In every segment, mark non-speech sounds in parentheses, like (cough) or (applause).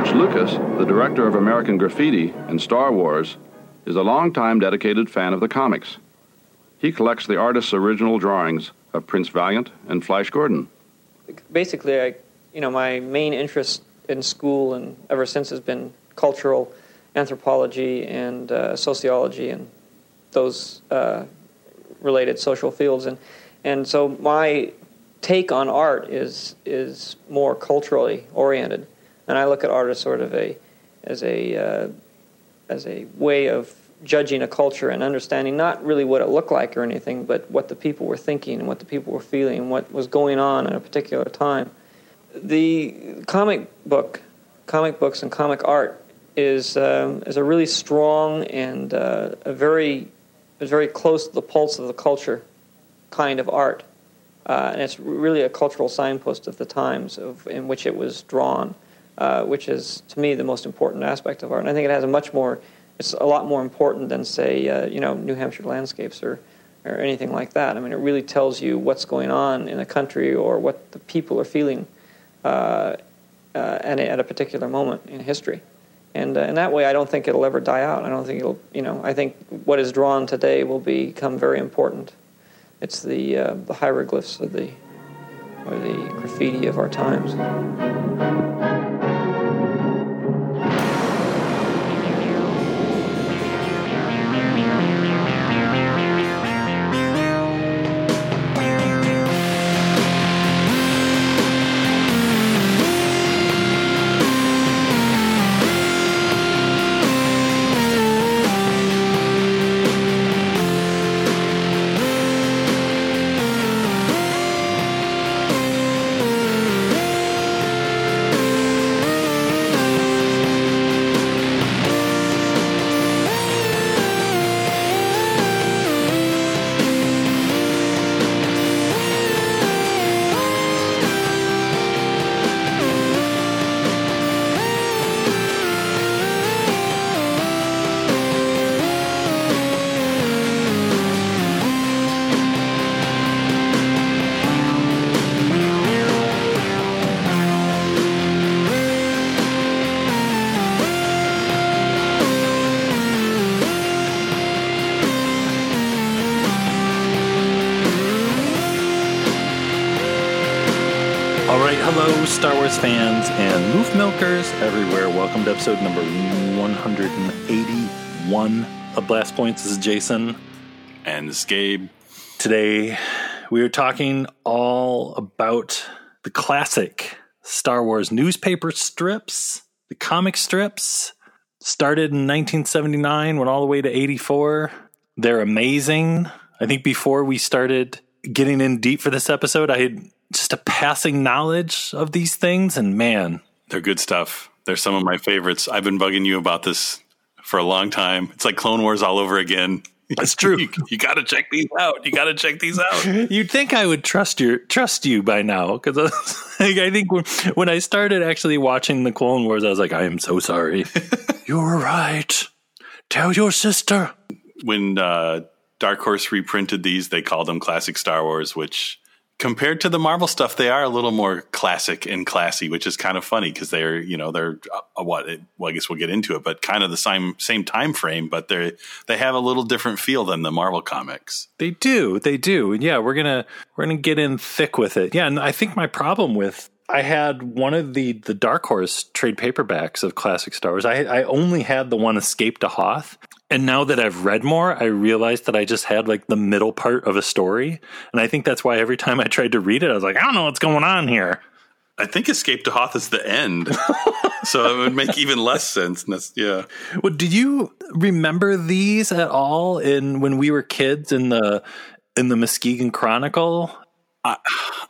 George Lucas, the director of American Graffiti and Star Wars, is a longtime dedicated fan of the comics. He collects the artist's original drawings of Prince Valiant and Flash Gordon. Basically, I, you know, my main interest in school and ever since has been cultural anthropology and uh, sociology and those uh, related social fields. And, and so my take on art is, is more culturally oriented. And I look at art as sort of a, as a, uh, as a way of judging a culture and understanding not really what it looked like or anything, but what the people were thinking and what the people were feeling and what was going on at a particular time. The comic book, comic books and comic art is um, is a really strong and uh, a very is very close to the pulse of the culture kind of art, uh, and it's really a cultural signpost of the times of, in which it was drawn, uh, which is to me the most important aspect of art. And I think it has a much more it's a lot more important than say uh, you know New Hampshire landscapes or or anything like that. I mean, it really tells you what's going on in a country or what the people are feeling uh, uh, at, a, at a particular moment in history. And uh, in that way, I don't think it'll ever die out. I don't think it'll, you know, I think what is drawn today will become very important. It's the, the hieroglyphs of the, or the graffiti of our times. Fans and moof milkers everywhere. Welcome to episode number 181 of Blast Points. This is Jason. And this is Gabe. Today, we are talking all about the classic Star Wars newspaper strips, the comic strips. Started in 1979, went all the way to 84. They're amazing. I think before we started getting in deep for this episode, I had just a passing knowledge of these things. And man, they're good stuff. They're some of my favorites. I've been bugging you about this for a long time. It's like Clone Wars all over again. That's (laughs) true. you, you got to check these out. You got to check these out. (laughs) You'd think I would trust your trust you by now because (laughs) I think when, when I started actually watching the Clone Wars, I was like, I am so sorry. You're right. Tell your sister. When uh, Dark Horse reprinted these, they called them Classic Star Wars, which compared to the Marvel stuff, they are a little more classic and classy, which is kind of funny because they're you know they're uh, what well I guess we'll get into it, but kind of the same same time frame, but they they have a little different feel than the Marvel comics. They do, they do, and yeah, we're gonna we're gonna get in thick with it. Yeah, and I think my problem with I had one of the the Dark Horse trade paperbacks of classic Star Wars. I I only had the one Escape to Hoth, and now that I've read more, I realized that I just had like the middle part of a story. And I think that's why every time I tried to read it, I was like, I don't know what's going on here. I think Escape to Hoth is the end. (laughs) so it would make even less sense. Yeah. Well, do you remember these at all in when we were kids in the in the Muskegon Chronicle? I,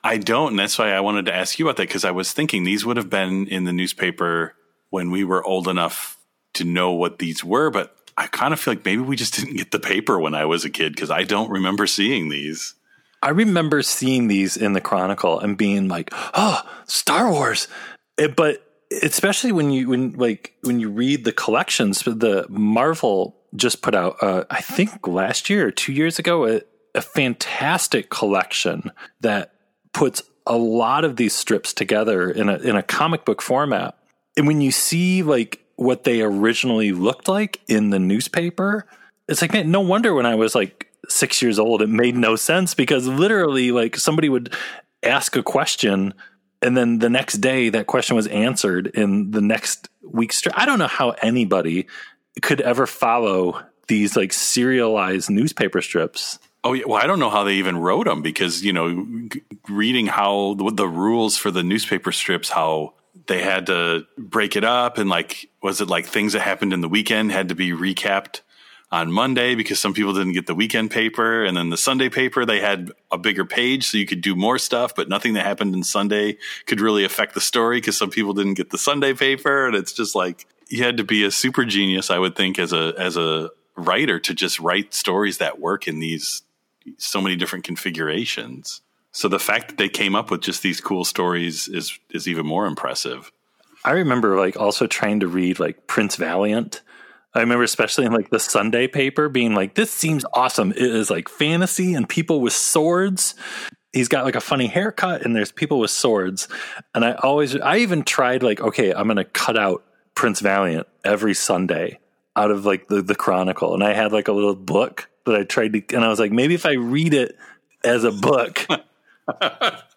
I don't, and that's why I wanted to ask you about that because I was thinking these would have been in the newspaper when we were old enough to know what these were, but I kind of feel like maybe we just didn't get the paper when I was a kid because I don't remember seeing these. I remember seeing these in the Chronicle and being like, "Oh, Star Wars!" It, but especially when you when like when you read the collections, the Marvel just put out, uh, I think last year or two years ago, a, a fantastic collection that puts a lot of these strips together in a in a comic book format And when you see like what they originally looked like in the newspaper, it's like man, no wonder when I was like six years old, it made no sense because literally, like somebody would ask a question, and then the next day that question was answered in the next week's. I don't know how anybody could ever follow these like serialized newspaper strips. Oh yeah, well I don't know how they even wrote them because you know g- reading how the, the rules for the newspaper strips how they had to break it up and like was it like things that happened in the weekend had to be recapped on Monday because some people didn't get the weekend paper. And then the Sunday paper, they had a bigger page so you could do more stuff, but nothing that happened in Sunday could really affect the story because some people didn't get the Sunday paper. And it's just like you had to be a super genius, I would think, as a as a writer to just write stories that work in these so many different configurations. So the fact that they came up with just these cool stories is is even more impressive. I remember like also trying to read like Prince Valiant I remember especially in like the Sunday paper being like, this seems awesome. It is like fantasy and people with swords. He's got like a funny haircut and there's people with swords. And I always, I even tried like, okay, I'm going to cut out Prince Valiant every Sunday out of like the, the Chronicle. And I had like a little book that I tried to, and I was like, maybe if I read it as a book. (laughs) (laughs)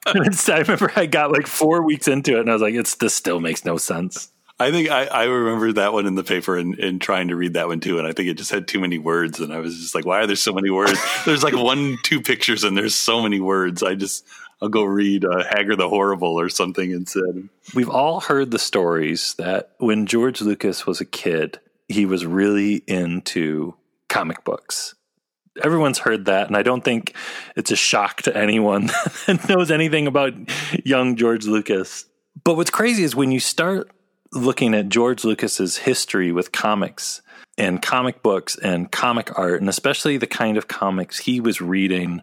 I remember I got like four weeks into it and I was like, it's this still makes no sense. I think I, I remember that one in the paper and, and trying to read that one too. And I think it just had too many words. And I was just like, why are there so many words? (laughs) there's like one, two pictures and there's so many words. I just, I'll go read uh, Hagar the Horrible or something instead. We've all heard the stories that when George Lucas was a kid, he was really into comic books. Everyone's heard that, and I don't think it's a shock to anyone (laughs) that knows anything about young George Lucas. But what's crazy is when you start looking at George Lucas's history with comics and comic books and comic art, and especially the kind of comics he was reading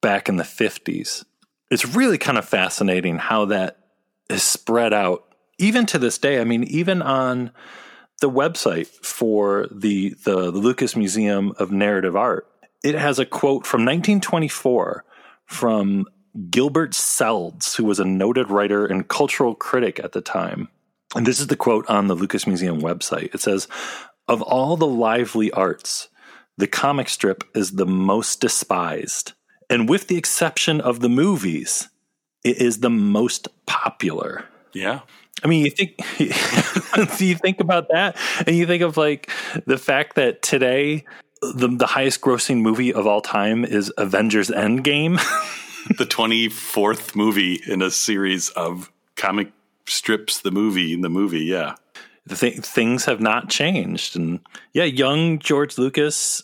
back in the 50s. It's really kind of fascinating how that is spread out, even to this day. I mean, even on the website for the, the, the Lucas Museum of Narrative Art, it has a quote from 1924 from Gilbert Seldes, who was a noted writer and cultural critic at the time. And this is the quote on the Lucas Museum website. It says, Of all the lively arts, the comic strip is the most despised. And with the exception of the movies, it is the most popular. Yeah. I mean, you think (laughs) you think about that, and you think of like the fact that today the the highest grossing movie of all time is Avengers Endgame, (laughs) the twenty fourth movie in a series of comic strips the movie the movie. Yeah, th- things have not changed, and yeah, young George Lucas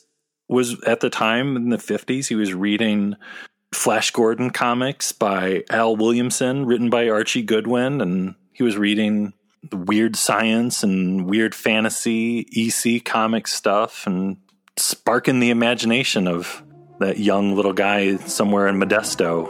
was at the time in the fifties. He was reading Flash Gordon comics by Al Williamson, written by Archie Goodwin, and he was reading weird science and weird fantasy EC comic stuff, and sparking the imagination of that young little guy somewhere in Modesto.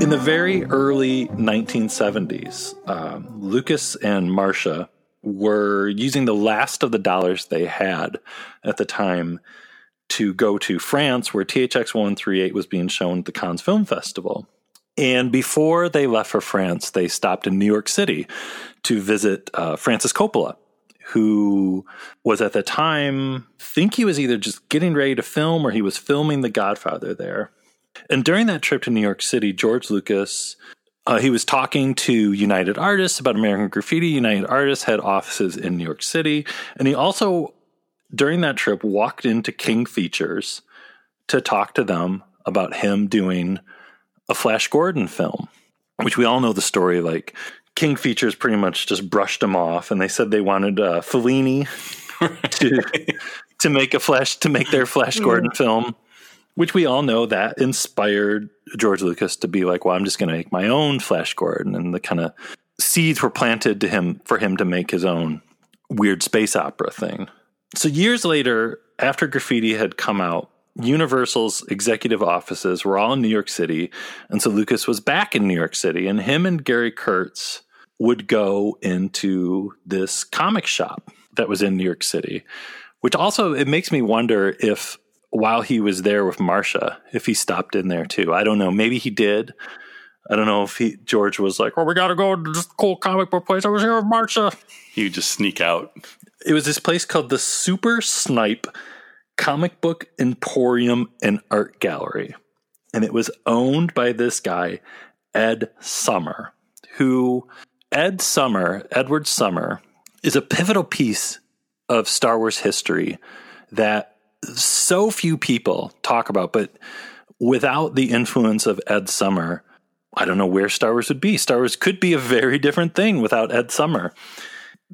In the very early 1970s, um, Lucas and Marcia were using the last of the dollars they had at the time to go to France, where THX 1138 was being shown at the Cannes Film Festival. And before they left for France, they stopped in New York City to visit uh, Francis Coppola, who was at the time, think he was either just getting ready to film or he was filming The Godfather there. And during that trip to New York City, George Lucas, uh, he was talking to United Artists about American Graffiti. United Artists had offices in New York City. And he also, during that trip, walked into King Features to talk to them about him doing a Flash Gordon film, which we all know the story. Like, King Features pretty much just brushed him off, and they said they wanted uh, Fellini (laughs) to to make a Flash to make their Flash Gordon film which we all know that inspired George Lucas to be like, well, I'm just going to make my own Flash Gordon, and the kind of seeds were planted to him for him to make his own weird space opera thing. So years later, after graffiti had come out, Universal's executive offices were all in New York City, and so Lucas was back in New York City, and him and Gary Kurtz would go into this comic shop. that was in New York City, which also it makes me wonder if while he was there with Marcia, if he stopped in there too. I don't know. Maybe he did. I don't know if he George was like, "Well, we got to go to this cool comic book place. I was here with Marcia." You just sneak out. It was this place called the Super Snipe Comic Book Emporium and Art Gallery, and it was owned by this guy Ed Summer, who Ed Summer, Edward Summer, is a pivotal piece of Star Wars history that so few people talk about, but without the influence of Ed Summer, I don't know where Star Wars would be. Star Wars could be a very different thing without Ed Summer.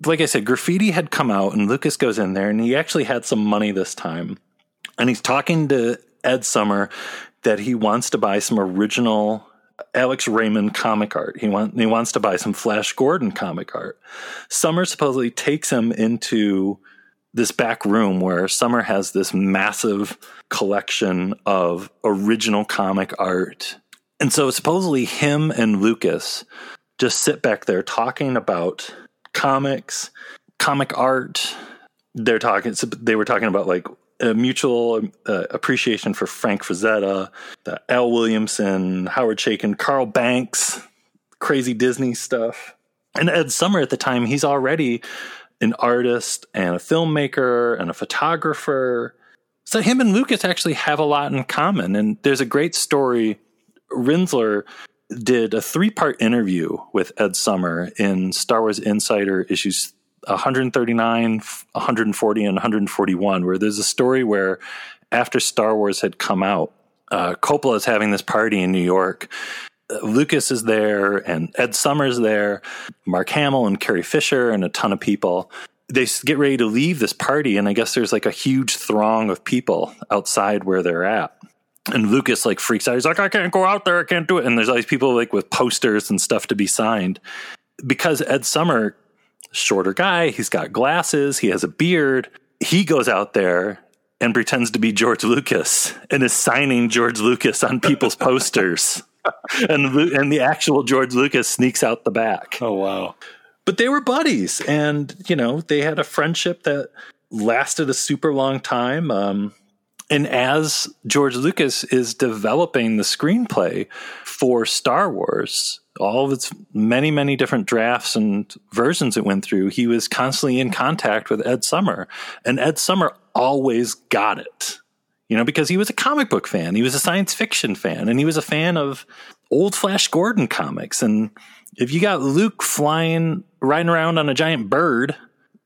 Like I said, graffiti had come out, and Lucas goes in there, and he actually had some money this time. And he's talking to Ed Summer that he wants to buy some original Alex Raymond comic art. He, want, he wants to buy some Flash Gordon comic art. Summer supposedly takes him into this back room where Summer has this massive collection of original comic art. And so supposedly him and Lucas just sit back there talking about comics, comic art. They're talking they were talking about like a mutual uh, appreciation for Frank Frazetta, Al Williamson, Howard Chaykin, Carl Barks, crazy Disney stuff. And Ed Summer at the time, he's already an artist and a filmmaker and a photographer. So him and Lucas actually have a lot in common. And there's a great story. Rinzler did a three part interview with Ed Summer in Star Wars Insider issues 139, 140, and 141, where there's a story where after Star Wars had come out, uh, Coppola is having this party in New York. Lucas is there and Ed Summers there, Mark Hamill and Carrie Fisher and a ton of people. They get ready to leave this party, and I guess there's like a huge throng of people outside where they're at. And Lucas like freaks out. He's like, I can't go out there. I can't do it. And there's all these people like with posters and stuff to be signed because Ed Summer shorter guy. He's got glasses. He has a beard. He goes out there and pretends to be George Lucas and is signing George Lucas on people's posters. (laughs) and and the actual George Lucas sneaks out the back. Oh wow. But they were buddies and you know, they had a friendship that lasted a super long time. Um, and as George Lucas is developing the screenplay for Star Wars, all of its many, many different drafts and versions it went through, he was constantly in contact with Ed Summer. And Ed Summer always got it, you know, because he was a comic book fan, he was a science fiction fan, and he was a fan of old Flash Gordon comics. And if you got Luke flying, riding around on a giant bird,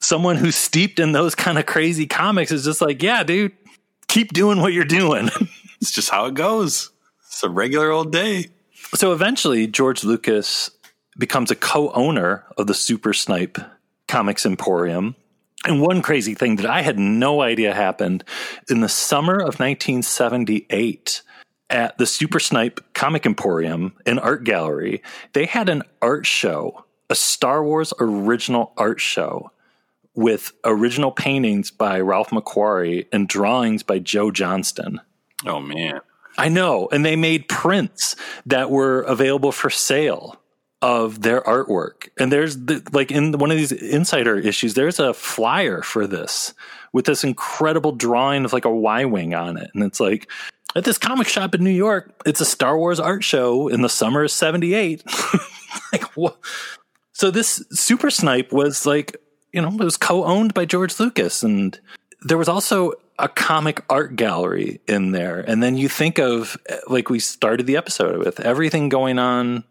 someone who's steeped in those kind of crazy comics is just like, yeah, dude, keep doing what you're doing. (laughs) it's just how it goes. It's a regular old day. So eventually, George Lucas becomes a co owner of the Super Snipe Comics Emporium. And one crazy thing that I had no idea happened in the summer of 1978 at the Super Snipe Comic Emporium and Art Gallery, they had an art show, a Star Wars original art show with original paintings by Ralph McQuarrie and drawings by Joe Johnston. Oh, man. I know. And they made prints that were available for sale of their artwork. And there's the, like in one of these insider issues, there's a flyer for this with this incredible drawing of like a Y Wing on it. And it's like, at this comic shop in New York, it's a Star Wars art show in the summer of 78. (laughs) like, what? So this Super Snipe was like, you know, it was co owned by George Lucas. And there was also a comic art gallery in there. And then you think of, eh, like we started the episode with, everything going on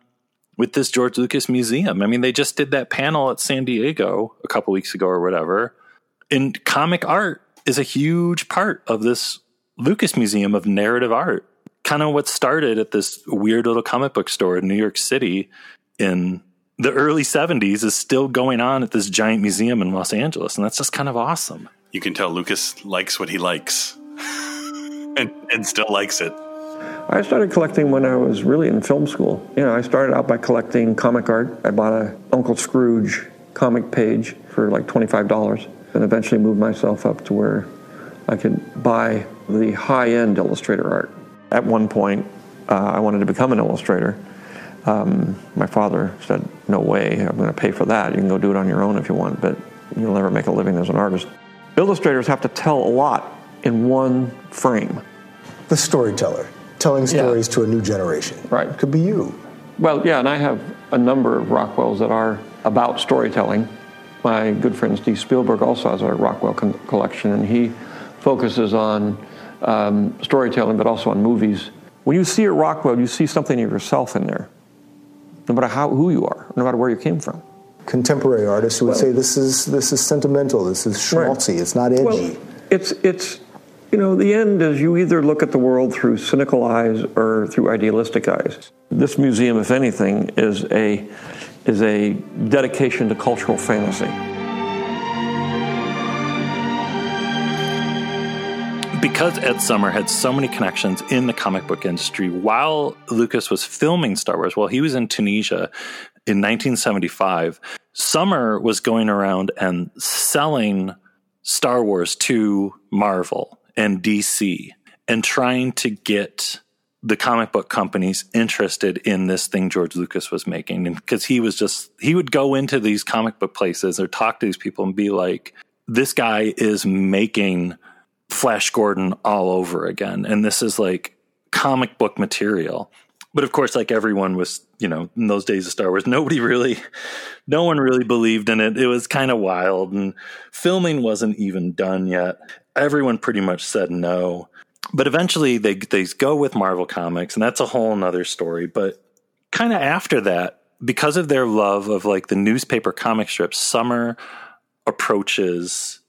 with this George Lucas museum. I mean, they just did that panel at San Diego a couple weeks ago or whatever. And comic art is a huge part of this Lucas Museum of Narrative Art. Kind of what started at this weird little comic book store in New York City in the early 70s is still going on at this giant museum in Los Angeles. And that's just kind of awesome you can tell Lucas likes what he likes (laughs) and, and still likes it. I started collecting when I was really in film school. You know, I started out by collecting comic art. I bought a Uncle Scrooge comic page for like $25 and eventually moved myself up to where I could buy the high end illustrator art. At one point, uh, I wanted to become an illustrator. Um, my father said, No way, I'm going to pay for that. You can go do it on your own if you want. But you'll never make a living as an artist. Illustrators have to tell a lot in one frame. The storyteller, telling stories Yeah. to a new generation. Right. Could be you. Well, yeah, and I have a number of Rockwells that are about storytelling. My good friend Steve Spielberg also has a Rockwell con- collection, and he focuses on um, storytelling, but also on movies. When you see a Rockwell, you see something of yourself in there, no matter how who you are, no matter where you came from. Contemporary artists who would Well- say this is this is sentimental, this is schmaltzy, it's not edgy. Well, it's it's you know the end is you either look at the world through cynical eyes or through idealistic eyes. This museum, if anything, is a is a dedication to cultural fantasy. Because Ed Summer had so many connections in the comic book industry while Lucas was filming Star Wars, while he was in Tunisia in 1975, Summer was going around and selling Star Wars to Marvel and DC and trying to get the comic book companies interested in this thing George Lucas was making. Because he was just, he would go into these comic book places or talk to these people and be like, this guy is making Flash Gordon all over again. And this is like comic book material. But of course, like everyone was, you know, in those days of Star Wars, nobody really, (laughs) no one really believed in it. It was kind of wild and filming wasn't even done yet. Everyone pretty much said no. But eventually they, they go with Marvel Comics, and that's a whole nother story. But kind of after that, because of their love of like the newspaper comic strips, Summer approaches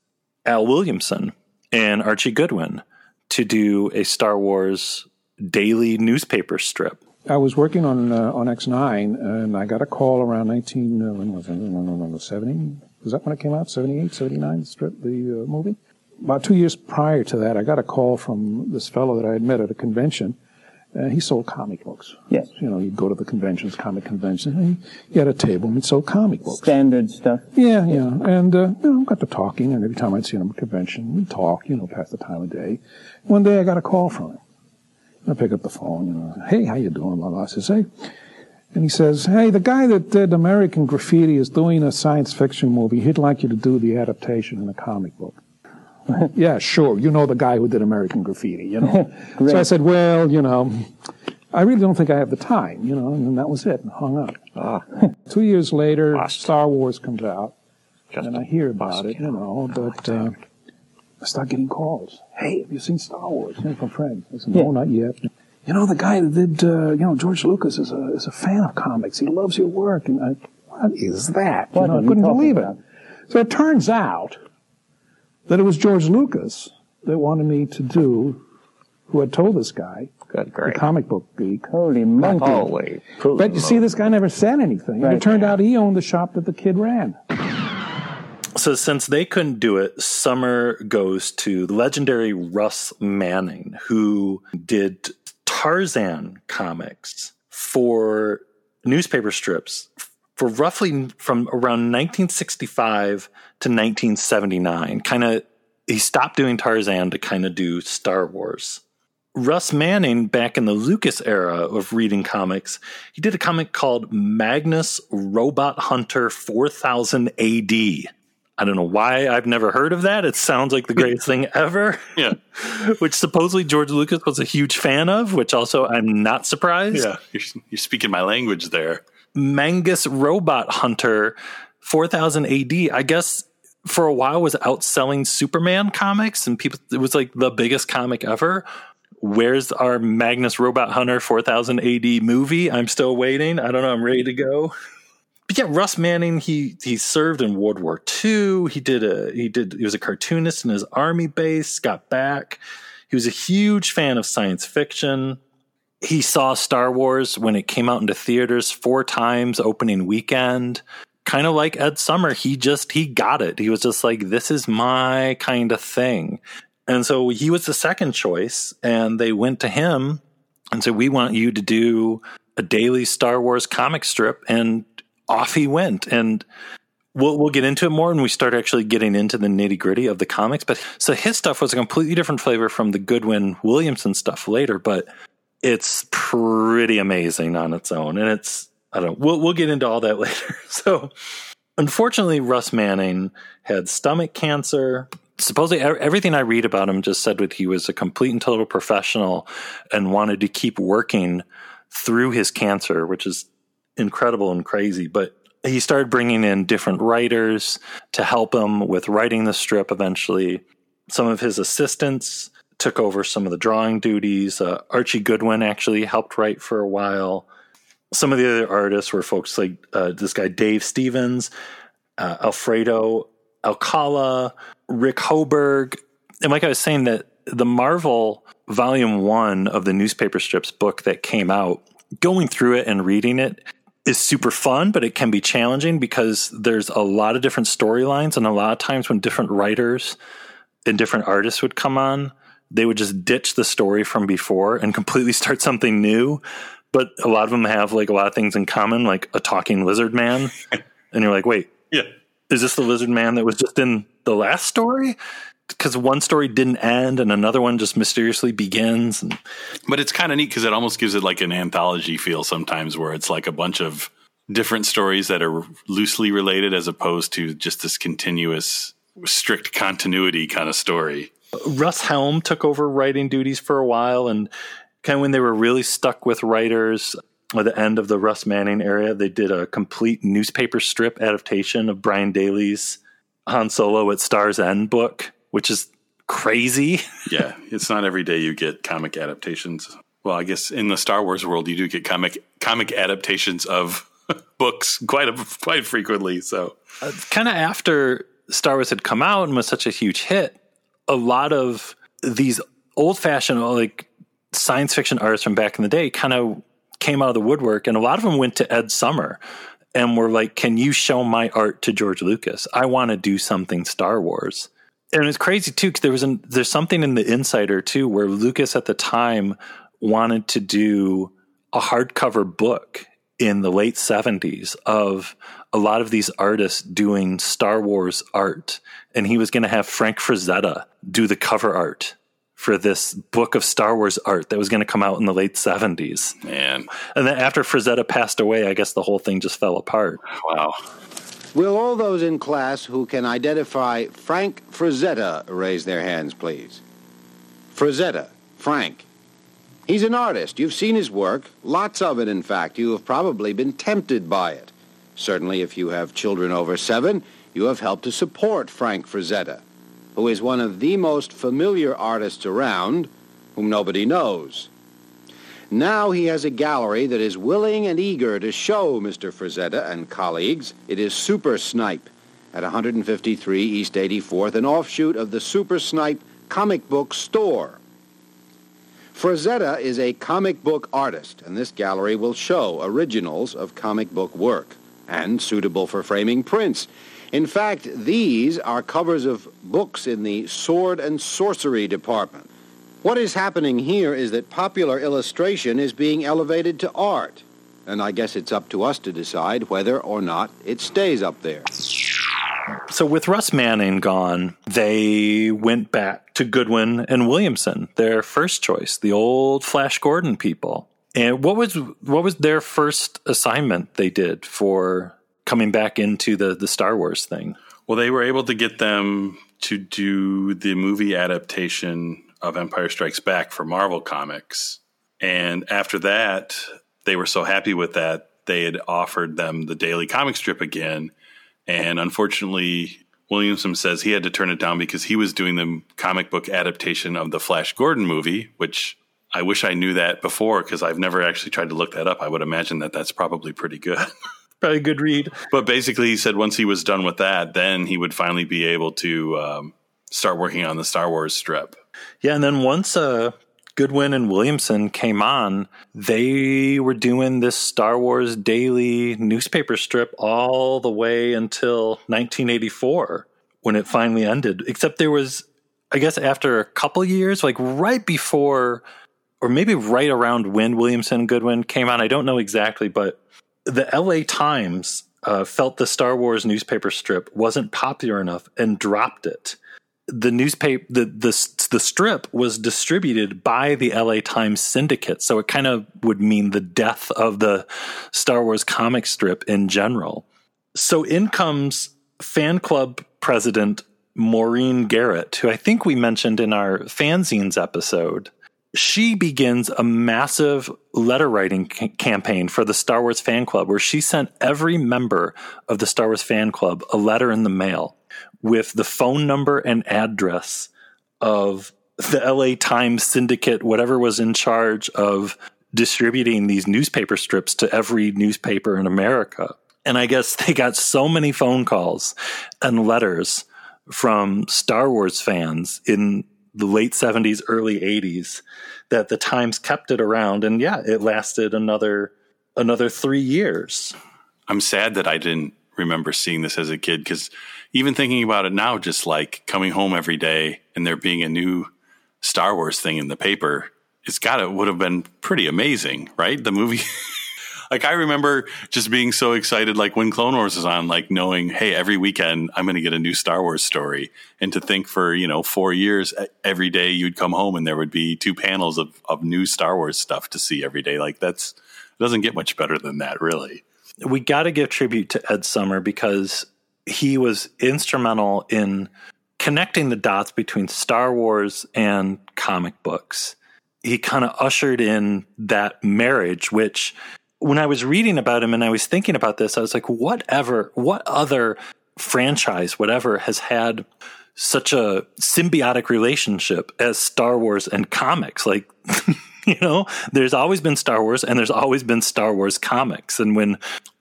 Al Williamson and Archie Goodwin to do a Star Wars daily newspaper strip. I was working on uh, on X9, and I got a call around 19, uh, when was it? No, no, no, 70? Was that when it came out? 78, 79, the strip, the uh, movie? About two years prior to that, I got a call from this fellow that I had met at a convention, and he sold comic books. Yes. You know, he'd go to the conventions, comic conventions, and he, he had a table, and he sold comic books. Standard stuff. Yeah, yeah. And, uh, you know, got to talking, and every time I'd see him at a convention, we'd talk, you know, past the time of day. One day I got a call from him. I pick up the phone, you know, hey, how you doing? Blah, blah. I says, hey. And he says, hey, the guy that did American Graffiti is doing a science fiction movie. He'd like you to do the adaptation in a comic book. (laughs) yeah, sure. You know the guy who did American Graffiti, you know. (laughs) so I said, well, you know, I really don't think I have the time, you know, and that was it, and hung up. (laughs) Two years later, Star Wars comes out, and I hear about it, you know, but uh, I start getting calls. Hey, have you seen Star Wars? You know, from friends. I said, no, not yet. You know, the guy that did, uh, you know, George Lucas is a, is a fan of comics. He loves your work. And I, what is that? You What know, I couldn't believe about? it. So it turns out that it was George Lucas that wanted me to do, who had told this guy, Good the comic book geek. Holy monkey. Holy. But you see, this guy never said anything. Right. it turned out he owned the shop that the kid ran. So since they couldn't do it, Summer goes to the legendary Russ Manning, who did Tarzan comics for newspaper strips for roughly from around 1965 to 1979. Kind of, he stopped doing Tarzan to kind of do Star Wars. Russ Manning, back in the Lucas era of reading comics, he did a comic called Magnus Robot Hunter 4000 AD. I don't know why I've never heard of that. It sounds like the greatest thing ever. Yeah. (laughs) which supposedly George Lucas was a huge fan of, which also I'm not surprised. Yeah. You're, you're speaking my language there. Magnus Robot Hunter 4000 AD, I guess for a while was outselling Superman comics and people it was like the biggest comic ever. Where's our Magnus Robot Hunter 4000 AD movie? I'm still waiting. I don't know. I'm ready to go. But yeah, Russ Manning, he he served in World War II. He did a he did he was a cartoonist in his army base, got back. He was a huge fan of science fiction. He saw Star Wars when it came out into theaters four times opening weekend. Kind of like Ed Summer, he just he got it. He was just like this is my kind of thing. And so he was the second choice and they went to him and said we want you to do a daily Star Wars comic strip and off he went and we'll we'll get into it more when we start actually getting into the nitty gritty of the comics. But so his stuff was a completely different flavor from the Goodwin Williamson stuff later, but it's pretty amazing on its own. And it's I don't know, we'll we'll get into all that (laughs) later. So Unfortunately, Russ Manning had stomach cancer. Supposedly, everything I read about him just said that he was a complete and total professional and wanted to keep working through his cancer, which is incredible and crazy. But he started bringing in different writers to help him with writing the strip eventually. Some of his assistants took over some of the drawing duties. Uh, Archie Goodwin actually helped write for a while. Some of the other artists were folks like uh, this guy Dave Stevens, uh, Alfredo Alcala, Rick Hoberg, and like I was saying, that the Marvel Volume One of the newspaper strips book that came out, going through it and reading it is super fun, but it can be challenging because there's a lot of different storylines, and a lot of times when different writers and different artists would come on, they would just ditch the story from before and completely (laughs) start something new. But a lot of them have like a lot of things in common, like a talking lizard man. (laughs) and you're like, wait, yeah, is this the lizard man that was just in the last story? Because one story didn't end and another one just mysteriously begins. And- but it's kind of neat because it almost gives it like an anthology feel sometimes, where it's like a bunch of different stories that are loosely related as opposed to just this continuous, strict continuity kind of story. Russ Helm took over writing duties for a while, and kind of when they were really stuck with writers at the end of the Russ Manning era, they did a complete newspaper strip adaptation of Brian Daley's Han Solo at Star's End book, which is crazy. (laughs) yeah, it's not every day you get comic adaptations. Well, I guess in the Star Wars world, you do get comic comic adaptations of (laughs) books quite a, quite frequently. So, uh, kind of after Star Wars had come out and was such a huge hit, a lot of these old fashioned like science fiction artists from back in the day kind of came out of the woodwork and a lot of them went to Ed Summer and were like, Can you show my art to George Lucas? I want to do something Star Wars. And it's crazy too, because there was an, there's something in the insider too, where Lucas at the time wanted to do a hardcover book in the late 70s of a lot of these artists doing Star Wars art. And he was going to have Frank Frazetta do the cover art for this book of Star Wars art that was going to come out in the late 70s. Man. And then after Frazetta passed away, I guess the whole thing just fell apart. Wow. Will all those in class who can identify Frank Frazetta raise their hands, please? Frazetta, Frank. He's an artist. You've seen his work, lots of it, in fact. You have probably been tempted by it. Certainly, if you have children over seven, you have helped to support Frank Frazetta, who is one of the most familiar artists around, whom nobody knows. Now he has a gallery that is willing and eager to show Mr. Frazetta and colleagues. It is Super Snipe at 153 East 84th, an offshoot of the Super Snipe comic book store. Frazetta is a comic book artist, and this gallery will show originals of comic book work and suitable for framing prints. In fact, these are covers of books in the sword and sorcery department. What is happening here is that popular illustration is being elevated to art. And I guess it's up to us to decide whether or not it stays up there. So with Russ Manning gone, they went back to Goodwin and Williamson, their first choice, the old Flash Gordon people. And what was what was their first assignment they did for coming back into the the Star Wars thing? Well, they were able to get them to do the movie adaptation of Empire Strikes Back for Marvel Comics. And after that, they were so happy with that, they had offered them the daily comic strip again and unfortunately, Williamson says he had to turn it down because he was doing the comic book adaptation of the Flash Gordon movie, which I wish I knew that before because I've never actually tried to look that up. I would imagine that that's probably pretty good. (laughs) probably a good read. But basically, he said once he was done with that, then he would finally be able to um, start working on the Star Wars strip. Yeah, and then once uh, Goodwin and Williamson came on, they were doing this Star Wars daily newspaper strip all the way until 1984 when it finally ended. Except there was, I guess, after a couple years, like right before, or maybe right around when Williamson and Goodwin came on. I don't know exactly, but the LA Times uh, felt the Star Wars newspaper strip wasn't popular enough and dropped it the newspaper the, the the strip was distributed by the LA Times syndicate so it kind of would mean the death of the Star Wars comic strip in general So in comes fan club president Maureen Garrett, who I think we mentioned in our fanzines episode. She begins a massive letter writing c- campaign for the Star Wars fan club where she sent every member of the Star Wars fan club a letter in the mail with the phone number and address of the LA Times syndicate, whatever was in charge of distributing these newspaper strips to every newspaper in America. And I guess they got so many phone calls and letters from Star Wars fans in the late 70s, early 80s that the Times kept it around. And yeah, it lasted another another three years. I'm sad that I didn't remember seeing this as a kid because even thinking about it now, just like coming home every day and there being a new Star Wars thing in the paper, it's got it would have been pretty amazing, right? The movie (laughs) like I remember just being so excited, like when Clone Wars was on, like knowing, hey, every weekend I'm going to get a new Star Wars story, and to think for you know four years, every day you'd come home and there would be two panels of of new Star Wars stuff to see every day. Like that's it doesn't get much better than that, really. We got to give tribute to Ed Summer because he was instrumental in connecting the dots between Star Wars and comic books. He kind of ushered in that marriage, which when I was reading about him and I was thinking about this, I was like, whatever, what other franchise, whatever, has had such a symbiotic relationship as Star Wars and comics? Like, (laughs) you know, there's always been Star Wars and there's always been Star Wars comics. And when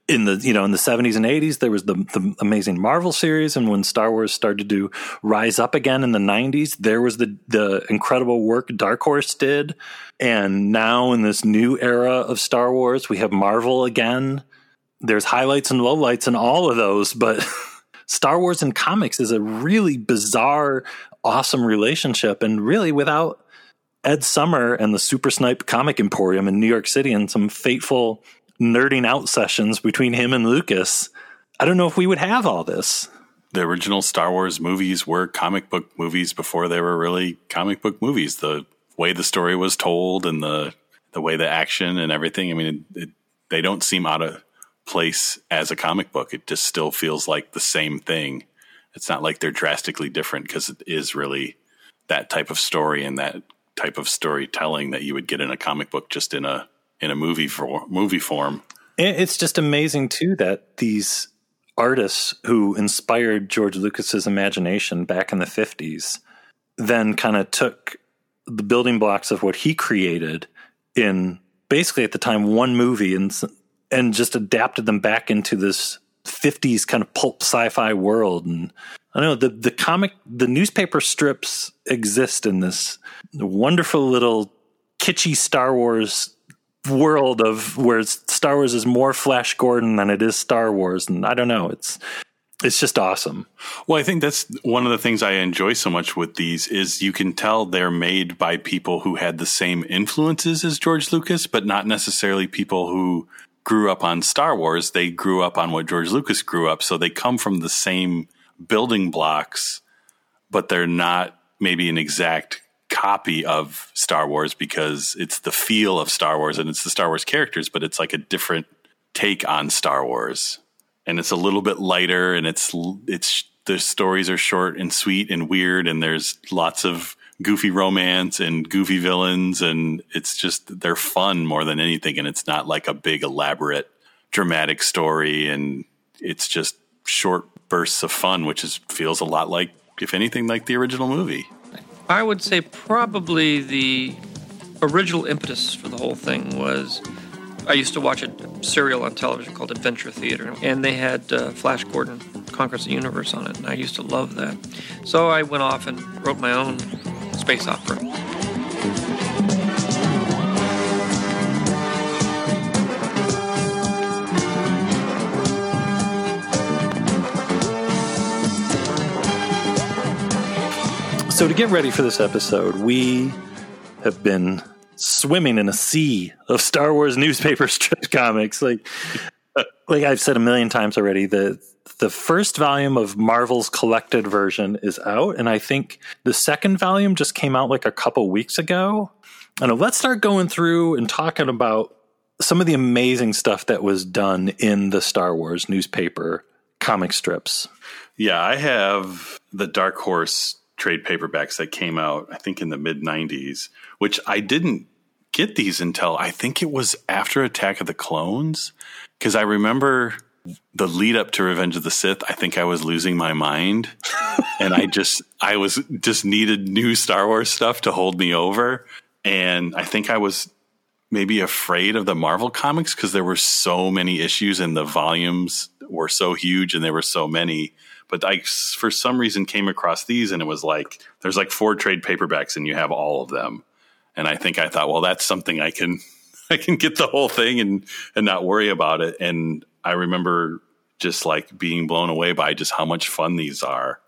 in the you know in the 70s and 80s there was the, the amazing marvel series. And when star wars started to rise up again in the 90s there was the the incredible work dark horse did. And now in this new era of star wars we have marvel again. There's highlights and lowlights in all of those but (laughs) star wars and comics is a really bizarre awesome relationship. And really without ed summer and the super snipe comic emporium in new york city and some fateful nerding out sessions between him and Lucas, I don't know if we would have all this. The original Star Wars movies were comic book movies before they were really comic book movies. The way the story was told and the the way the action and everything. I mean, it, it, they don't seem out of place as a comic book. It just still feels like the same thing. It's not like they're drastically different because it is really that type of story and that type of storytelling that you would get in a comic book just in a in a movie for movie form. It's just amazing too that these artists who inspired George Lucas's imagination back in the 50s then kind of took the building blocks of what he created in basically at the time one movie and and just adapted them back into this 50s kind of pulp sci-fi world and I know the the comic the newspaper strips exist in this wonderful little kitschy Star Wars world of where Star Wars is more Flash Gordon than it is Star Wars, and I don't know. It's it's just awesome. Well, I think that's one of the things I enjoy so much with these is you can tell they're made by people who had the same influences as George Lucas, but not necessarily people who grew up on Star Wars. They grew up on what George Lucas grew up, so they come from the same building blocks, but they're not maybe an exact copy of Star Wars because it's the feel of Star Wars and it's the Star Wars characters, but it's like a different take on Star Wars. And it's a little bit lighter and it's it's the stories are short and sweet and weird and there's lots of goofy romance and goofy villains and it's just they're fun more than anything and it's not like a big elaborate dramatic story and it's just short bursts of fun which is feels a lot like if anything like the original movie. I would say probably the original impetus for the whole thing was I used to watch a serial on television called Adventure Theater, and they had uh, Flash Gordon Conquers the Universe on it, and I used to love that. So I went off and wrote my own space opera. So, to get ready for this episode, we have been swimming in a sea of Star Wars newspaper (laughs) strip comics. Like, uh, like I've said a million times already, the the first volume of Marvel's collected version is out, and I think the second volume just came out like a couple weeks ago. And let's start going through and talking about some of the amazing stuff that was done in the Star Wars newspaper comic strips. Yeah, I have the Dark Horse trade paperbacks that came out, I think, in the mid 90s, which I didn't get these until I think it was after Attack of the Clones. Because I remember the lead up to Revenge of the Sith, I think I was losing my mind. (laughs) and I just, I was just needed new Star Wars stuff to hold me over. And I think I was maybe afraid of the Marvel comics because there were so many issues and the volumes were so huge and there were so many. But I, for some reason, came across these and it was like there's like four trade paperbacks and you have all of them. And I think I thought, well, that's something I can (laughs) I can get the whole thing and and not worry about it. And I remember just like being blown away by just how much fun these are.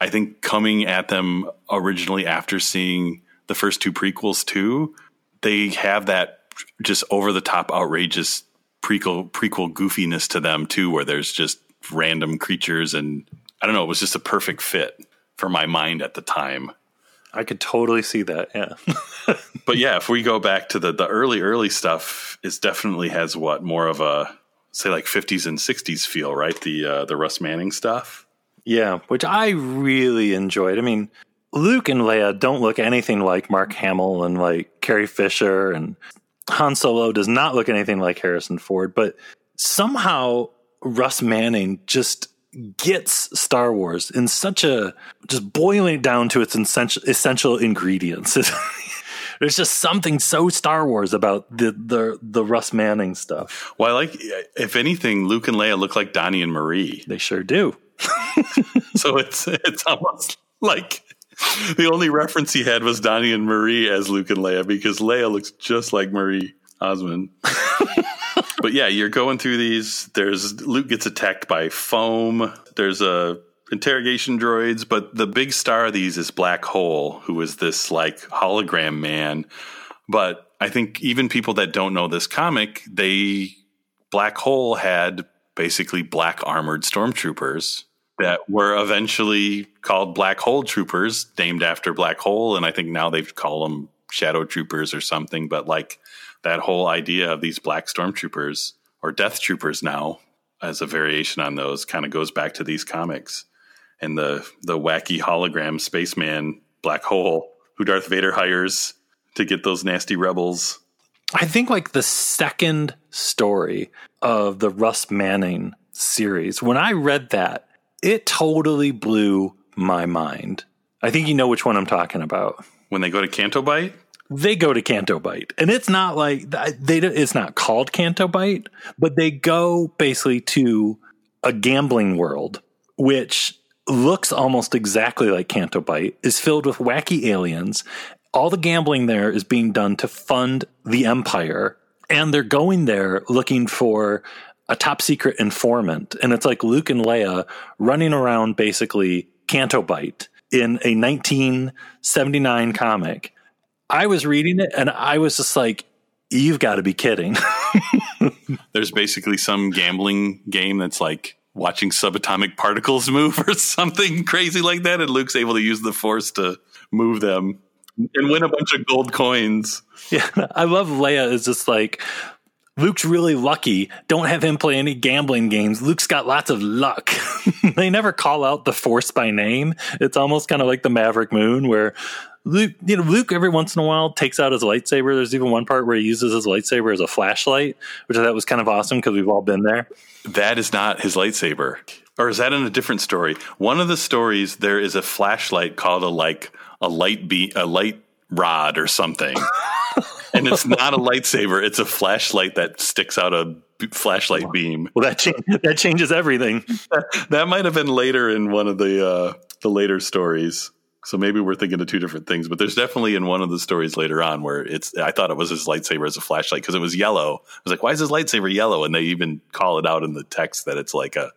I think coming at them originally after seeing the first two prequels too, they have that just over the top outrageous prequel prequel goofiness to them too, where there's just random creatures and I don't know, it was just a perfect fit for my mind at the time. I could totally see that, yeah. (laughs) but yeah, if we go back to the the early early stuff, it definitely has what more of a say like 50s and 60s feel, right? The uh, the Russ Manning stuff. Yeah, which I really enjoyed. I mean, Luke and Leia don't look anything like Mark Hamill and like Carrie Fisher and Han Solo does not look anything like Harrison Ford, but somehow Russ Manning just gets Star Wars in such a just boiling it down to its essential, essential ingredients. (laughs) There's just something so Star Wars about the the the Russ Manning stuff. Well, I like if anything, Luke and Leia look like Donnie and Marie. They sure do. (laughs) so it's it's almost like the only reference he had was Donnie and Marie as Luke and Leia because Leia looks just like Marie Osmond. (laughs) but yeah, you're going through these. There's Luke gets attacked by foam. There's a interrogation droids, but the big star of these is Black Hole, who is this like hologram man. But I think even people that don't know this comic, they Black Hole had basically black armored stormtroopers that were eventually called Black Hole Troopers, named after Black Hole, and I think now they've called them Shadow Troopers or something. But like that whole idea of these black stormtroopers or death troopers now as a variation on those kind of goes back to these comics and the the wacky hologram spaceman black hole who Darth Vader hires to get those nasty rebels. I think like the second story of the Russ Manning series, when I read that, it totally blew my mind. I think you know which one I'm talking about. When they go to Canto Bight? They go to Canto Bight, and it's not like they. It's not called Canto Bight, but they go basically to a gambling world, which looks almost exactly like Canto Bight, is filled with wacky aliens. All the gambling there is being done to fund the empire, and they're going there looking for a top secret informant, and it's like Luke and Leia running around basically Canto Bight in a 1979 comic I was reading it and I was just like, you've got to be kidding. (laughs) There's basically some gambling game that's like watching subatomic particles (laughs) move or something crazy like that. And Luke's able to use the force to move them and win a bunch of gold coins. Yeah. I love Leia is just like, Luke's really lucky. Don't have him play any gambling games. Luke's got lots of luck. (laughs) they never call out the force by name. It's almost kind of like the Maverick Moon where Luke, you know, Luke every once in a while takes out his lightsaber. There's even one part where he uses his lightsaber as a flashlight, which I thought was kind of awesome because we've all been there. That is not his lightsaber, or is that in a different story? One of the stories there is a flashlight called a like a light be a light rod or something, (laughs) and it's (laughs) not a lightsaber; it's a flashlight that sticks out a flashlight beam. Well, that that changes everything. (laughs) that might have been later in one of the uh, the later stories. So maybe we're thinking of two different things, but there's definitely in one of the stories later on where it's, I thought it was his lightsaber as a flashlight because it was yellow. I was like, why is his lightsaber yellow? And they even call it out in the text that it's like a,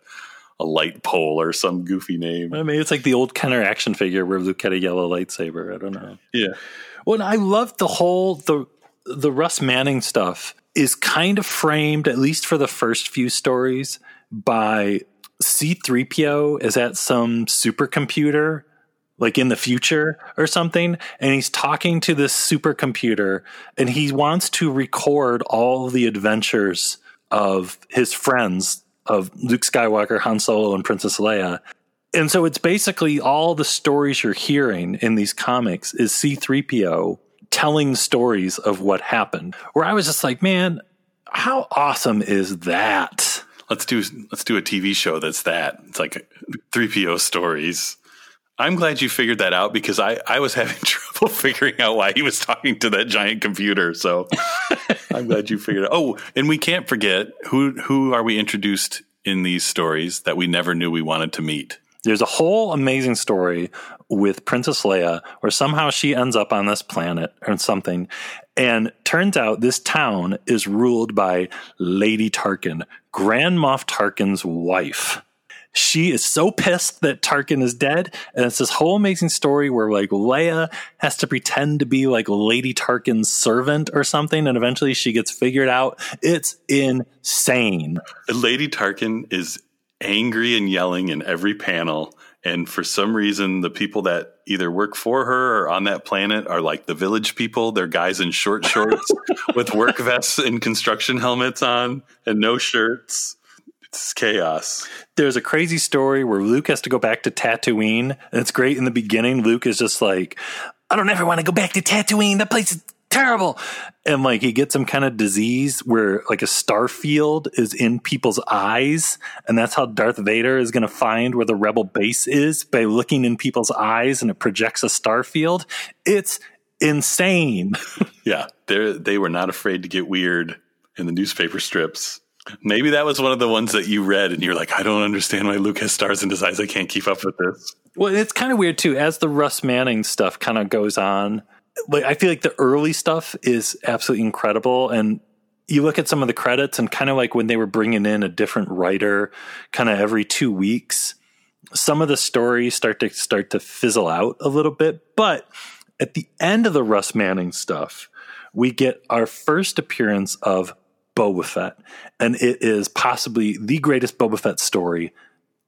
a light pole or some goofy name. I mean, it's like the old Kenner action figure where Luke had a yellow lightsaber. I don't know. Yeah. Well, I love the whole, the, the Russ Manning stuff is kind of framed, at least for the first few stories, by C3PO is at some supercomputer like in the future or something and he's talking to this supercomputer and he wants to record all the adventures of his friends of Luke Skywalker, Han Solo, and Princess Leia. And so it's basically all the stories you're hearing in these comics is C3PO telling stories of what happened. Where I was just like, man, how awesome is that? Let's do let's do a TV show that's that. It's like 3PO stories. I'm glad you figured that out because I, I was having (laughs) trouble figuring out why he was talking to that giant computer. So (laughs) I'm glad you figured it out. Oh, and we can't forget who who are we introduced in these stories that we never knew we wanted to meet. There's a whole amazing story with Princess Leia where somehow she ends up on this planet or something. And turns out this town is ruled by Lady Tarkin, Grand Moff Tarkin's wife she is so pissed that Tarkin is dead. And it's this whole amazing story where like Leia has to pretend to be like Lady Tarkin's servant or something. And eventually she gets figured out. It's insane. Lady Tarkin is angry and yelling in every panel. And for some reason, the people that either work for her or on that planet are like the village people. They're guys in short (laughs) shorts with work vests and construction helmets on and no shirts. It's chaos. There's a crazy story where Luke has to go back to Tatooine. And it's great in the beginning. Luke is just like, I don't ever want to go back to Tatooine. That place is terrible. And like he gets some kind of disease where like a star field is in people's eyes. And that's how Darth Vader is going to find where the rebel base is by looking in people's eyes and it projects a star field. It's insane. (laughs) yeah. They they were not afraid to get weird in the newspaper strips. Maybe that was one of the ones that you read and you're like, I don't understand why Luke has stars in his eyes. I can't keep up with this. Well, it's kind of weird too. As the Russ Manning stuff kind of goes on, like I feel like the early stuff is absolutely incredible. And you look at some of the credits and kind of like when they were bringing in a different writer kind of every two weeks, some of the stories start to start to fizzle out a little bit. But at the end of the Russ Manning stuff, we get our first appearance of Boba Fett, and it is possibly the greatest Boba Fett story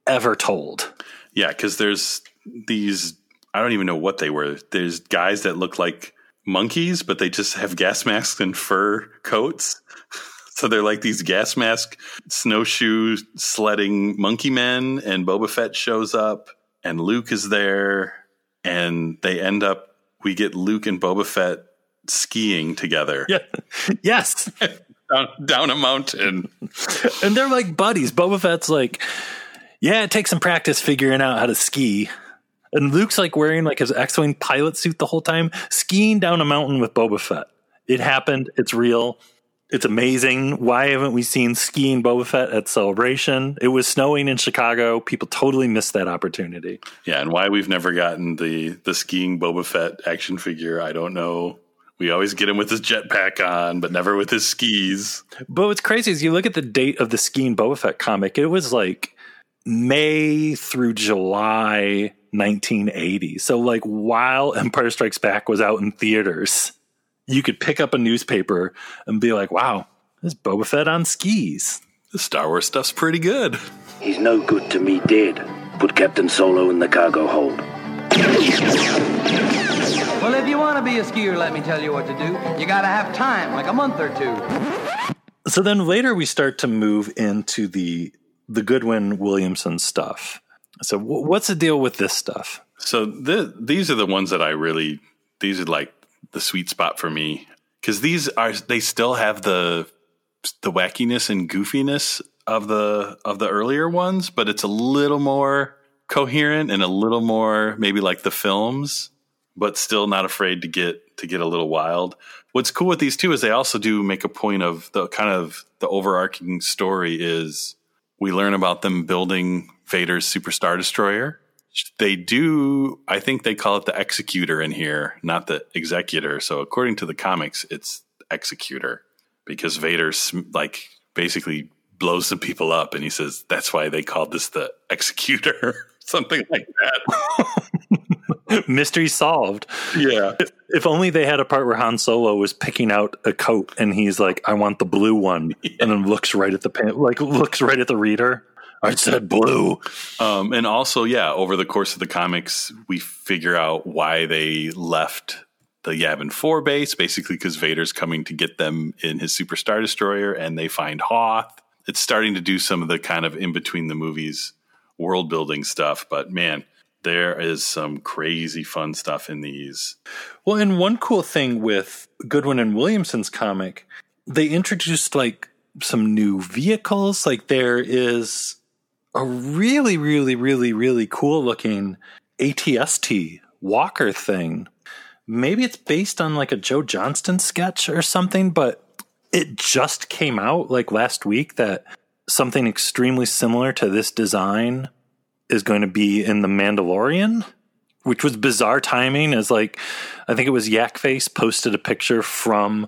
ever told. Yeah, because there's these I don't even know what they were. There's guys that look like monkeys, but they just have gas masks and fur coats. (laughs) So they're like these gas mask snowshoe sledding monkey men, and Boba Fett shows up, and Luke is there, and they end up. We get Luke and Boba Fett skiing together. Yeah. (laughs) Yes. (laughs) down, down a mountain. and they're like buddies. Boba Fett's like, yeah, it takes some practice figuring out how to ski. And Luke's like wearing like his X-wing pilot suit the whole time, skiing down a mountain with Boba Fett. It happened. It's real. It's amazing. Why haven't we seen skiing Boba Fett at Celebration? It was snowing in Chicago. People totally missed that opportunity. Yeah, and why we've never gotten the the skiing Boba Fett action figure, I don't know. We always get him with his jetpack on, but never with his skis. But what's crazy is you look at the date of the skiing Boba Fett comic, it was like May through July 1980. So, like, while Empire Strikes Back was out in theaters, you could pick up a newspaper and be like, wow, there's Boba Fett on skis. The Star Wars stuff's pretty good. He's no good to me dead. Put Captain Solo in the cargo hold. Well, if you want to be a skier, let me tell you what to do. You got to have time, like a month or two. So then later we start to move into the the Goodwin Williamson stuff. So w- what's the deal with this stuff? So th- these are the ones that I really these are like the sweet spot for me because these are they still have the the wackiness and goofiness of the of the earlier ones, but it's a little more coherent and a little more maybe like the films but still not afraid to get to get a little wild. What's cool with these two is they also do make a point of the kind of the overarching story is we learn about them building Vader's Super Star Destroyer. They do, I think they call it the Executor in here, not the Executor. So according to the comics, it's Executor because Vader's like basically blows some people up, and he says that's why they called this the Executor, (laughs) something like that. (laughs) (laughs) Mystery solved. Yeah. If, if, only they had a part where Han Solo was picking out a coat and he's like, I want the blue one. (laughs) Yeah. And then looks right at the pen, like looks right at the reader. I said blue. Um, and also, yeah, over the course of the comics, we figure out why they left the Yavin 4 base, basically because Vader's coming to get them in his Super Star Destroyer and they find Hoth it's starting to do some of the kind of in between the movies world building stuff. But man, there is some crazy fun stuff in these. Well, and one cool thing with Goodwin and Williamson's comic, they introduced like some new vehicles. Like there is a really, really, really, really cool looking ATST walker thing. Maybe it's based on like a Joe Johnston sketch or something, but it just came out like last week that something extremely similar to this design is going to be in The Mandalorian, which was bizarre timing as like I think it was Yakface posted a picture from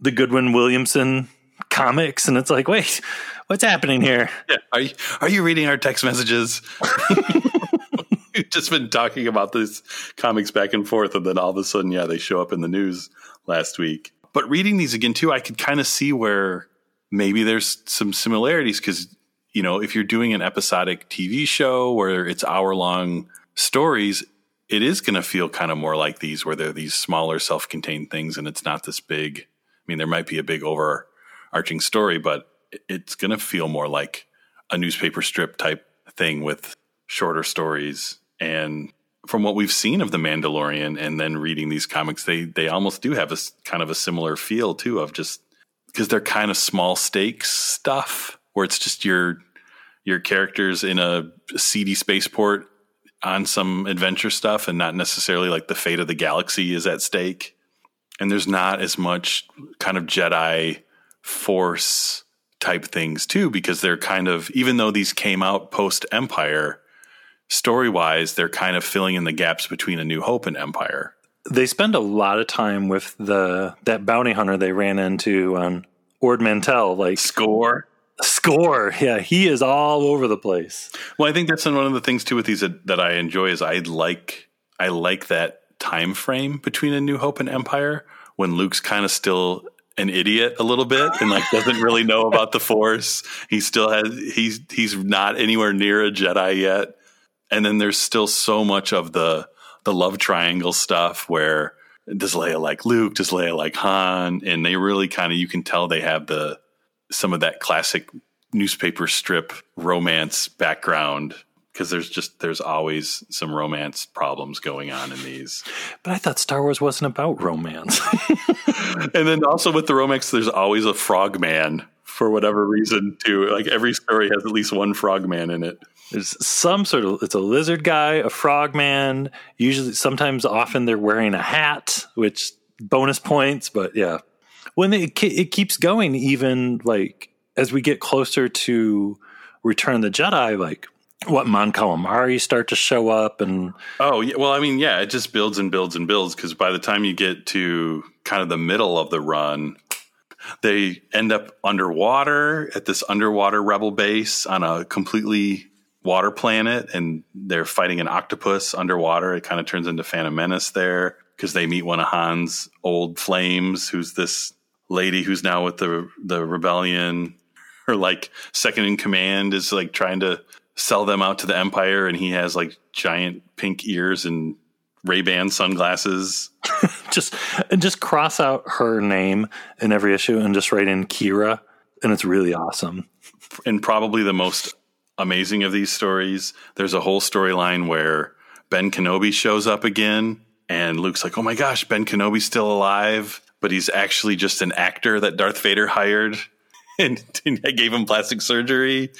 the Goodwin Williamson comics and it's like, wait, what's happening here? Yeah. Are you are you reading our text messages? (laughs) We've just been talking about these comics back and forth, and then all of a sudden, yeah, they show up in the news last week. But reading these again too, I could kind of see where maybe there's some similarities because you know if you're doing an episodic TV show where it's hour long stories, it is going to feel kind of more like these, where they're these smaller, self contained things, and it's not this big. I mean, there might be a big overarching story, but it's going to feel more like a newspaper strip type thing with shorter stories and from what we've seen of the Mandalorian and then reading these comics, they they almost do have a kind of a similar feel too of just because they're kind of small stakes stuff where it's just your your characters in a seedy spaceport on some adventure stuff and not necessarily like the fate of the galaxy is at stake. And there's not as much kind of Jedi force type things too because they're kind of even though these came out post Empire story wise, they're kind of filling in the gaps between A New Hope and Empire. They spend a lot of time with the that bounty hunter they ran into on Ord Mantell, like Skorr. Skorr, yeah, he is all over the place. Well, I think that's one of the things too with these that, I enjoy is I like I like that time frame between A New Hope and Empire when Luke's kind of still an idiot a little bit and like doesn't really know about the Force. He still has he's he's not anywhere near a Jedi yet and then there's still so much of the the love triangle stuff where does Leia like Luke, does Leia like Han, and they really kind of you can tell they have the some of that classic newspaper strip romance background because there's just there's always some romance problems going on in these. But I thought Star Wars wasn't about romance. (laughs) and then also with the romance, there's always a frogman for whatever reason too. Like every story has at least one frogman in it. There's some sort of it's a lizard guy, a frogman. Usually, sometimes, often they're wearing a hat, which bonus points. But yeah, when it, it keeps going, even like as we get closer to Return the Jedi, like what Mon Calamari start to show up and oh yeah, well I mean yeah it just builds and builds and builds because by the time you get to kind of the middle of the run they end up underwater at this underwater rebel base on a completely water planet and they're fighting an octopus underwater. It kind of turns into Phantom Menace there because they meet one of Han's old flames, who's this lady who's now with the the rebellion. Her like second in command is like trying to sell them out to the Empire, and he has like giant pink ears and Ray Ban sunglasses. (laughs) just and just cross out her name in every issue and just write in kira and it's really awesome. And probably the most amazing of these stories. There's a whole storyline where Ben Kenobi shows up again, and Luke's like, "Oh my gosh, Ben Kenobi's still alive," but he's actually just an actor that Darth Vader hired. (laughs) And, and gave him plastic surgery.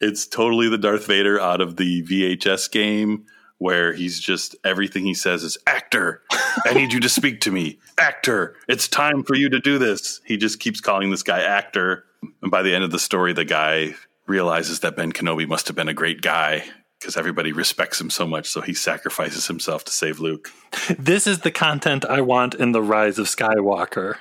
It's totally the Darth Vader out of the VHS game where he's just everything he says is actor i need you to speak to me actor it's time for you to do this he just keeps calling this guy actor and by the end of the story the guy realizes that Ben Kenobi must have been a great guy because everybody respects him so much, so he sacrifices himself to save Luke. This is the content I want in the Rise of Skywalker.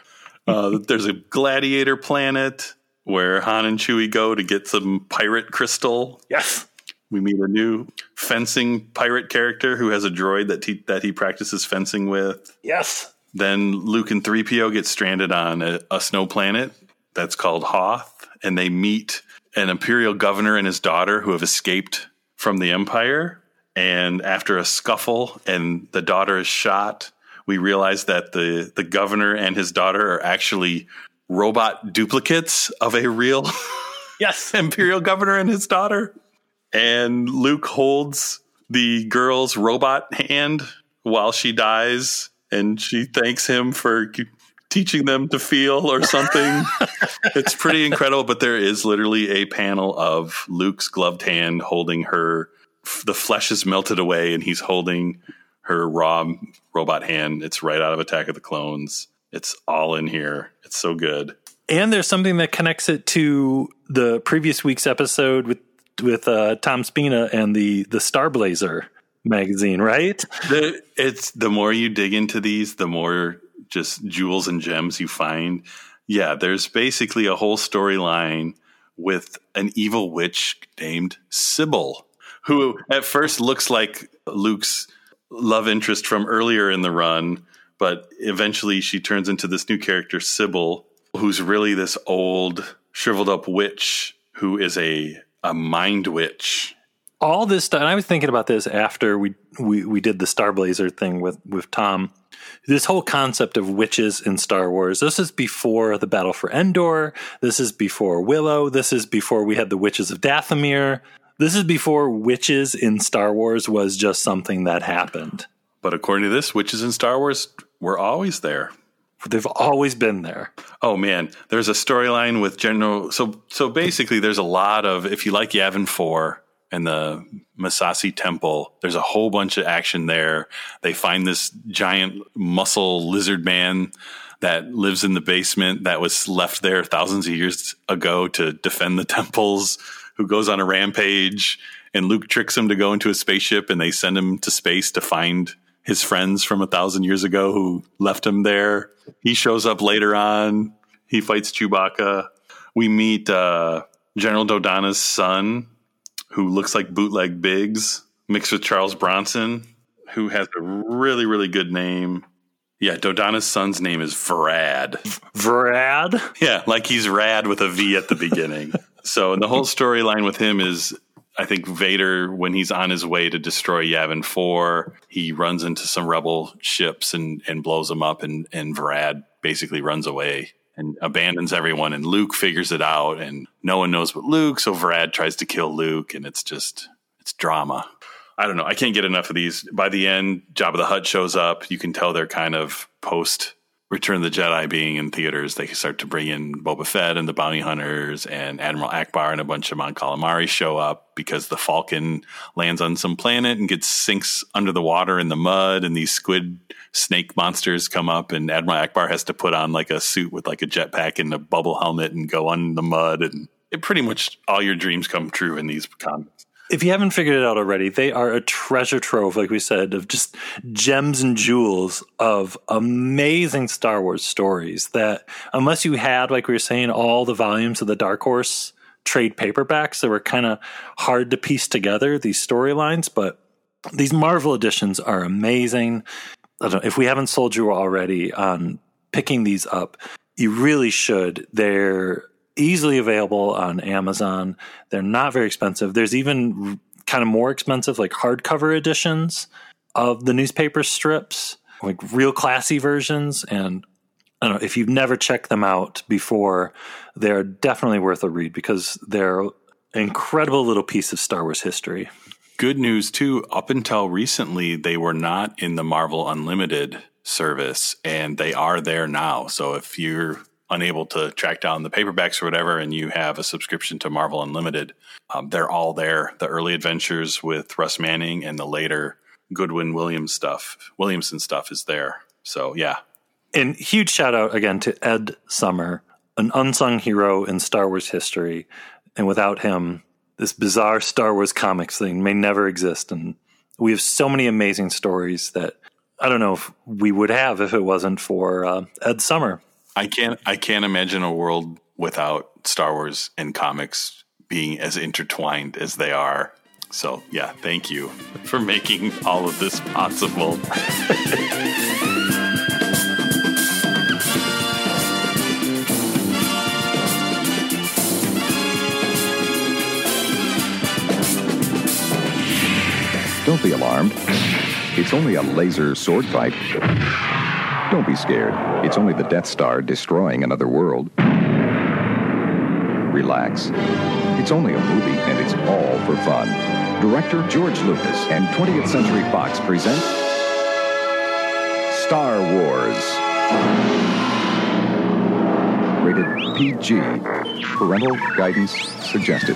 uh, there's a gladiator planet where Han and Chewie go to get some pirate crystal. Yes. We meet a new fencing pirate character who has a droid that he, that he practices fencing with. Yes. Then Luke and 3PO get stranded on a, a snow planet that's called Hoth, and they meet an imperial governor and his daughter who have escaped from the empire. And after a scuffle and the daughter is shot, we realize that the, the governor and his daughter are actually robot duplicates of a real (laughs) Yes. (laughs) Imperial Governor and his daughter. And Luke holds the girl's robot hand while she dies, and she thanks him for teaching them to feel or something. (laughs) it's pretty incredible, but there is literally a panel of Luke's gloved hand holding her. The flesh is melted away, and he's holding her raw robot hand. It's right out of Attack of the Clones. It's all in here. It's so good. And there's something that connects it to the previous week's episode with with uh, Tom Spina and the the Starblazer magazine, right? The, it's the more you dig into these, the more just jewels and gems you find. Yeah, there's basically a whole storyline with an evil witch named Sybil, who at first looks like Luke's love interest from earlier in the run, but eventually she turns into this new character, Sybil, who's really this old, shriveled up witch who is a a mind witch. All this stuff, and I was thinking about this after we, we, we did the Starblazer thing with, with Tom. This whole concept of witches in Star Wars, this is before the Battle for Endor. This is before Willow. This is before we had the Witches of Dathomir. This is before witches in Star Wars was just something that happened. But according to this, witches in Star Wars were always there. They've always been there. Oh man, there's a storyline with General. So so basically, there's a lot of if you like Yavin Four and the Massassi Temple, there's a whole bunch of action there. They find this giant muscle lizard man that lives in the basement that was left there thousands of years ago to defend the (laughs) temples. Who goes on a rampage, and Luke tricks him to go into a spaceship, and they send him to space to find his friends from a thousand years ago who left him there. He shows up later on. He fights Chewbacca. We meet uh, General Dodonna's son, who looks like bootleg Biggs, mixed with Charles Bronson, who has a really, really good name. Yeah, Dodonna's son's name is Vrad. Vrad? Yeah, like he's rad with a V at the beginning. (laughs) so the whole storyline with him is I think Vader, when he's on his way to destroy Yavin 4, he runs into some rebel ships and, and blows them up, and, and Vrad basically runs away and abandons everyone. And Luke figures it out, and no one knows but Luke. So Vrad tries to kill Luke, and it's just, it's drama. I don't know. I can't get enough of these. By the end, Jabba the Hutt shows up. You can tell they're kind of post Return the Jedi being in theaters, they start to bring in Boba Fett and the bounty hunters, and Admiral Ackbar and a bunch of Mon Calamari show up because the Falcon lands on some planet and gets sinks under the water in the mud, and these squid snake monsters come up, and Admiral Ackbar has to put on like a suit with like a jetpack and a bubble helmet and go on the mud, and it pretty much all your dreams come true in these comics if you haven't figured it out already, they are a treasure trove, like we said, of just gems and jewels of amazing Star Wars stories that, unless you had, like we were saying, all the volumes of the Dark Horse trade paperbacks that were kind of hard to piece together, these storylines, but these Marvel editions are amazing. I don't know, if we haven't sold you already on picking these up, you really should. They're easily available on Amazon. They're not very expensive. There's even kind of more expensive, like hardcover editions of the newspaper strips, like real classy versions. And I don't know if you've never checked them out before, they're definitely worth a read because they're an incredible little piece of Star Wars history. Good news too. Up until recently, they were not in the Marvel Unlimited service, and they are there now. So if you're unable to track down the paperbacks or whatever, and you have a subscription to Marvel Unlimited, um, they're all there. The early adventures with Russ Manning and the later Goodwin Williams stuff, Williamson stuff is there. So yeah. And huge shout out again to Ed Summer, an unsung hero in Star Wars history. And without him, this bizarre Star Wars comics thing may never exist. And we have so many amazing stories that I don't know if we would have if it wasn't for uh, Ed Summer. I can't I can't imagine a world without Star Wars and comics being as intertwined as they are. So, yeah, thank you for making all of this possible. Don't be alarmed. It's only a laser sword fight. Don't be scared. It's only the Death Star destroying another world. Relax. It's only a movie, and it's all for fun. Director George Lucas and 20th Century Fox present Star Wars. Rated PG. Parental guidance suggested.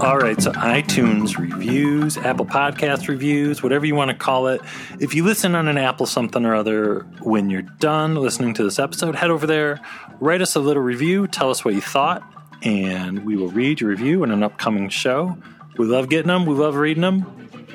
All right, so iTunes reviews, Apple Podcast reviews, whatever you want to call it. If you listen on an Apple something or other when you're done listening to this episode, head over there, write us a little review, tell us what you thought, and we will read your review in an upcoming show. We love getting them, we love reading them,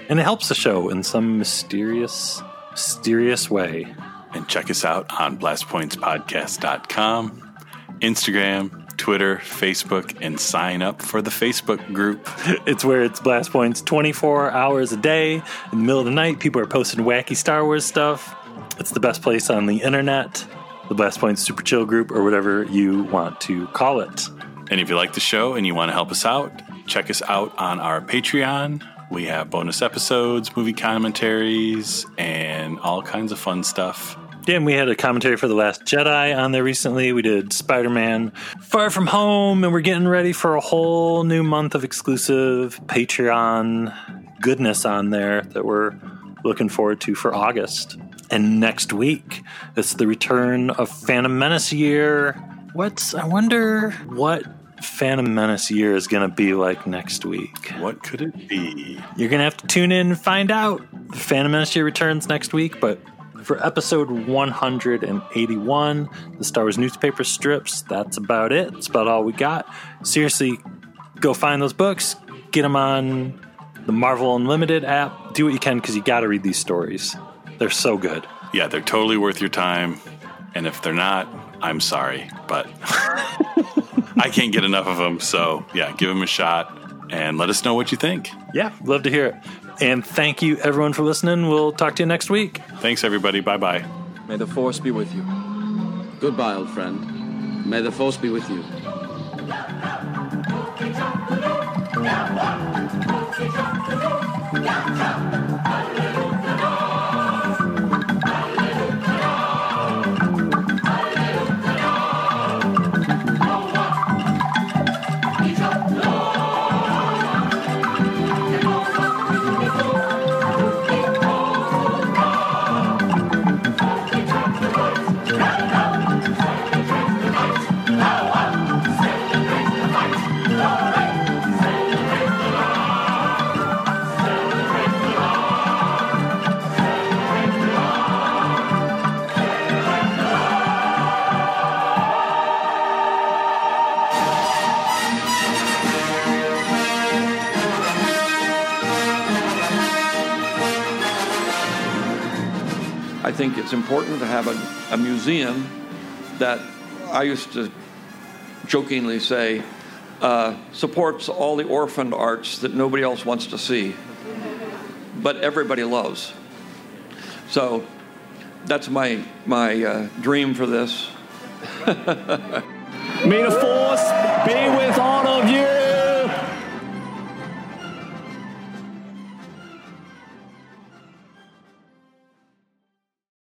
and it helps the show in some mysterious, mysterious way. And check us out on blastpointspodcast.com, Instagram, Twitter, Facebook, and sign up for the Facebook group. (laughs) It's where it's Blast Points 24 hours a day. In the middle of the night, people are posting wacky Star Wars stuff. It's the best place on the internet, the Blast Points Super Chill group, or whatever you want to call it. And if you like the show and you want to help us out, check us out on our Patreon. We have bonus episodes, movie commentaries, and all kinds of fun stuff. And we had a commentary for The Last Jedi on there recently. We did Spider Man Far From Home, and we're getting ready for a whole new month of exclusive Patreon goodness on there that we're looking forward to for August. And next week, it's the return of Phantom Menace year. What's, I wonder what Phantom Menace year is going to be like next week. What could it be? You're going to have to tune in and find out. Phantom Menace year returns next week, but for episode 181, the Star Wars newspaper strips. That's about it. That's about all we got. Seriously, go find those books, get them on the Marvel Unlimited app. Do what you can because you got to read these stories. They're so good. Yeah, they're totally worth your time. And if they're not, I'm sorry, but (laughs) I can't get enough of them. So, yeah, give them a shot and let us know what you think. Yeah, love to hear it. And thank you, everyone, for listening. We'll talk to you next week. Thanks, everybody. Bye bye. May the Force be with you. Goodbye, old friend. May the Force be with you. I think it's important to have a, a museum that I used to jokingly say uh, supports all the orphaned arts that nobody else wants to see, but everybody loves. So that's my my uh, dream for this. (laughs) May the force be with all.